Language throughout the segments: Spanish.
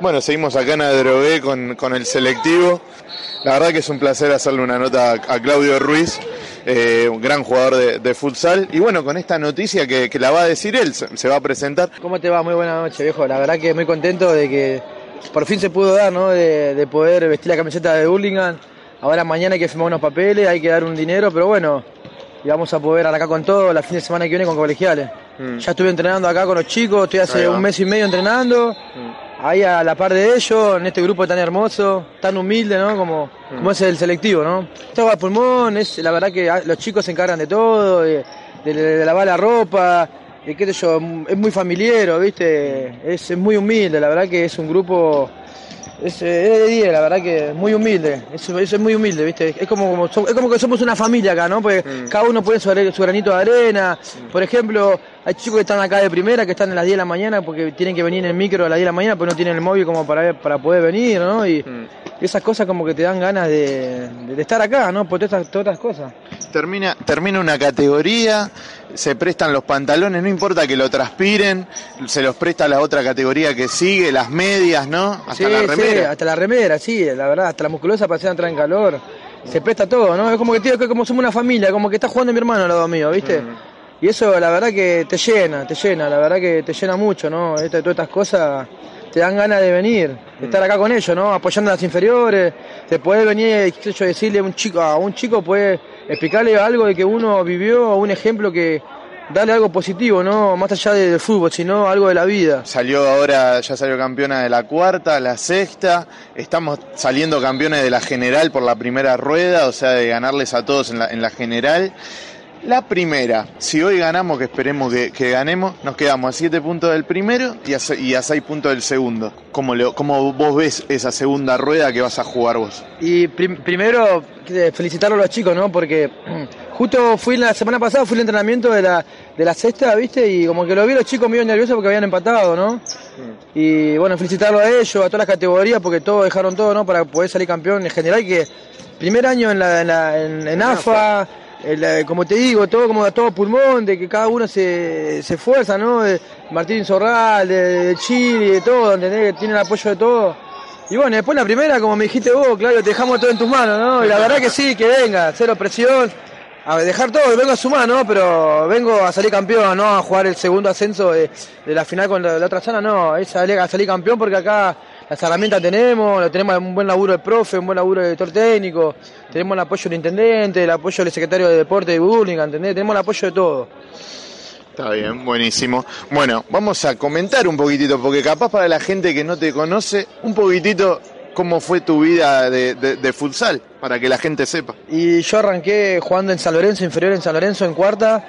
Bueno, seguimos acá en Adrogué con, con el selectivo. La verdad que es un placer hacerle una nota a, a Claudio Ruiz, eh, un gran jugador de, de futsal. Y bueno, con esta noticia que, que la va a decir él, se, se va a presentar. ¿Cómo te va? Muy buena noche, viejo. La verdad que muy contento de que por fin se pudo dar, ¿no? De, de poder vestir la camiseta de Burlingame. Ahora mañana hay que firmar unos papeles, hay que dar un dinero, pero bueno, y vamos a poder arrancar con todo la fin de semana que viene con colegiales. Mm. Ya estuve entrenando acá con los chicos, estoy hace un mes y medio entrenando. Mm. Ahí a la par de ellos, en este grupo tan hermoso, tan humilde, ¿no? Como, Mm. como es el selectivo, ¿no? Todo a pulmón, es la verdad que ah, los chicos se encargan de todo, de, de- de lavar la ropa, de qué sé yo, es muy familiar, ¿viste? Es, es muy humilde, la verdad que es un grupo, es, eh, es de 10, la verdad que es muy humilde, es, es- muy humilde, ¿viste? Es como, como es como que somos una familia acá, ¿no? Porque cada uno pone su, granito de arena, por ejemplo, hay chicos que están acá de primera, que están a las 10 de la mañana porque tienen que venir en el micro a las 10 de la mañana, pero no tienen el móvil como para, para poder venir, ¿no? Y esas cosas como que te dan ganas de, de- estar acá, ¿no? Por todas todas estas cosas. Termina, termina una categoría, se prestan los pantalones, no importa que lo transpiren, se los presta la otra categoría que sigue, las medias, ¿no? Hasta Sí, la sí, remera. hasta la remera, sí, la verdad, hasta la musculosa para hacer entrar en calor. Se presta todo, ¿no? Es como que, tío, que como somos una familia, como que está jugando mi hermano al lado mío, ¿viste? Y eso, la verdad que te llena, te llena, la verdad que te llena mucho, ¿no? Esta- todas estas cosas te dan ganas de venir, de estar acá con ellos, ¿no? Apoyando a las inferiores, de poder venir, yo, decirle a un chico, a un chico puede explicarle algo de que uno vivió, un ejemplo que darle algo positivo, ¿no? Más allá del fútbol, sino algo de la vida. Salió ahora, ya salió campeona de la cuarta, la sexta, estamos saliendo campeones de la general por la primera rueda, o sea, de ganarles a todos en la, en la general. La primera, si hoy ganamos, que esperemos que, que ganemos, nos quedamos a 7 puntos del primero y a, y a 6 puntos del segundo. ¿Cómo, le- ¿Cómo vos ves esa segunda rueda que vas a jugar vos? Y prim- primero felicitarlo a los chicos, ¿no? Porque justo fui la semana pasada, fui al entrenamiento de la, de la sexta, ¿viste? Y como que lo vi los chicos medio nerviosos porque habían empatado, ¿no? Y bueno, felicitarlo a ellos, a todas las categorías, porque todos dejaron todo, ¿no? Para poder salir campeón en general, que primer año en, la, en, la- en- en AFA, como te digo, todo como a todo pulmón, de que cada uno se, se esfuerza, ¿no? De Martín Zorral, de, de Chile, de todo, ¿entendés? Tiene el apoyo de todo. Y bueno, después la primera, como me dijiste vos, claro, te dejamos todo en tus manos, ¿no? Y la verdad que sí, que venga, cero presión, a dejar todo, vengo a sumar, ¿no? Pero vengo a salir campeón, ¿no? A jugar el segundo ascenso de, de la final con la, la otra zona, no, es a salir campeón porque acá las herramientas tenemos, lo tenemos un buen laburo de profe, un buen laburo de director técnico, tenemos el apoyo del intendente, el apoyo del secretario de deporte de Burlingame, ¿entendés? Tenemos el apoyo de todo. Está bien, buenísimo. Bueno, vamos a comentar un poquitito, porque capaz para la gente que no te conoce, un poquitito cómo fue tu vida de, de- de futsal, para que la gente sepa. Y yo arranqué jugando en San Lorenzo, inferior en San Lorenzo, en cuarta.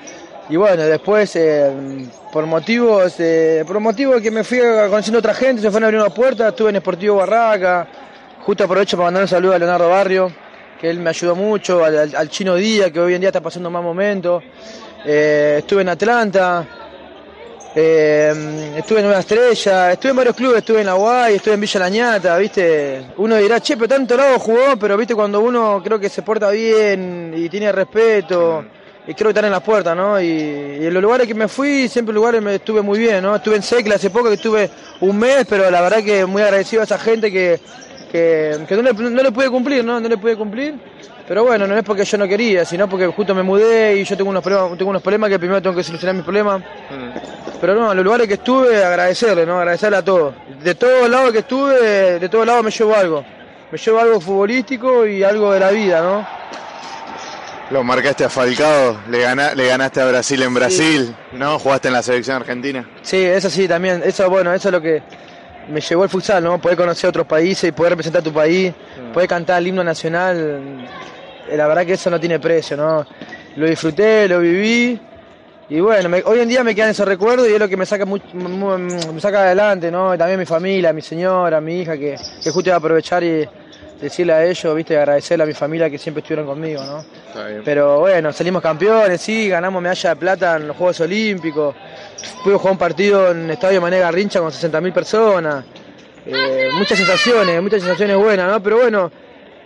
Y bueno, después, eh, por motivos eh, por motivos que me fui conociendo otra gente, se fueron abriendo puertas, estuve en Esportivo Barraca. Justo aprovecho para mandar un saludo a Leonardo Barrio, que él me ayudó mucho, al, Chino Díaz, que hoy en día está pasando más momentos. Eh, estuve en Atlanta, eh, estuve en Nueva Estrella, estuve en varios clubes, estuve en la UAI, estuve en Villa Lañata, ¿viste? Uno dirá, che, pero tanto lado jugó, pero ¿viste? Cuando uno creo que se porta bien y tiene respeto, y creo que están en las puertas, ¿no? Y, y en los lugares que me fui, siempre en lugares me estuve muy bien, ¿no? Estuve en Secla hace poco, que estuve un mes, pero la verdad que muy agradecido a esa gente que, que, que no, le, no le pude cumplir, ¿no? No le pude cumplir. Pero bueno, no es porque yo no quería, sino porque justo me mudé y yo tengo unos problemas, tengo unos problemas que primero tengo que solucionar mis problemas. Pero no, en los lugares que estuve, agradecerle, ¿no? Agradecerle a todos. De todos lados que estuve, de todos lados me llevo algo. Me llevo algo futbolístico y algo de la vida, ¿no? Lo marcaste a Falcao, le, gana- le ganaste a Brasil en Brasil, ¿no? Jugaste en la selección argentina. Sí, eso sí, también. Eso, bueno, eso es lo que me llevó el futsal, ¿no? Poder conocer otros países y poder representar tu país, poder cantar el himno nacional. eh, La verdad que eso no tiene precio, ¿no? Lo disfruté, lo viví. Y bueno, me- hoy en día me quedan esos recuerdos y es lo que me saca, much- mu- me saca adelante, ¿no? También mi familia, mi señora, mi hija, que, que justo iba a aprovechar y decirle a ellos, ¿viste? Agradecerle a mi familia que siempre estuvieron conmigo, ¿no? Está bien. Pero bueno, salimos campeones, sí, ganamos medalla de plata en los Juegos Olímpicos. Pude jugar un partido en el Estadio Mané Garrincha con 60.000 personas. Eh, muchas sensaciones, muchas sensaciones buenas, ¿no? Pero bueno,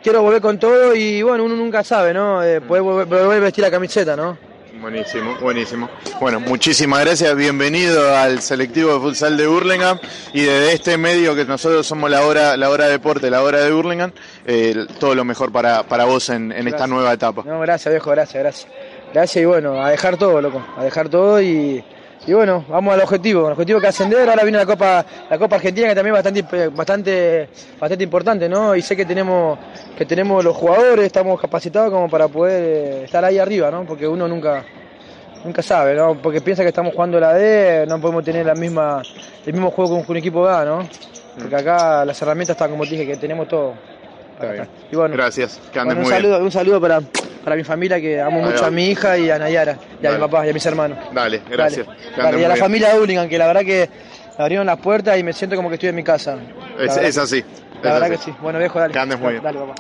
quiero volver con todo y bueno, uno nunca sabe, ¿no? Eh, poder volver, volver a vestir la camiseta, ¿no? Buenísimo, buenísimo. Bueno, muchísimas gracias, bienvenido al selectivo de futsal de Burlingame y desde este medio que nosotros somos la hora, la hora de deporte, la hora de Burlingame, eh, todo lo mejor para, para vos en, en esta nueva etapa. No, gracias viejo, gracias, gracias. Gracias y bueno, a dejar todo, loco, a dejar todo y, y bueno, vamos al objetivo, el objetivo que ascender, ahora viene la Copa, la Copa Argentina que también es bastante, bastante, bastante importante, ¿no? Y sé que tenemos, que tenemos los jugadores, estamos capacitados como para poder eh, estar ahí arriba, ¿no? Porque uno nunca, nunca sabe, ¿no? Porque piensa que estamos jugando la D, no podemos tener la misma, el mismo juego con un equipo A, ¿no? Porque acá las herramientas están como te dije, que tenemos todo. Y bueno, Gracias, que andes bueno, un muy saludo, bien. un saludo para, para mi familia que amo mucho a mi hija y a Nayara, y a Dale. mi papá y a mis hermanos. Dale, gracias. Dale, Que dale, andes y a la bien. familia de Hooligans, que la verdad que me abrieron las puertas y me siento como que estoy en mi casa. La Es, verdad es así. La verdad así. que sí. Bueno, viejo, dale. Que andes muy bien. Dale, papá.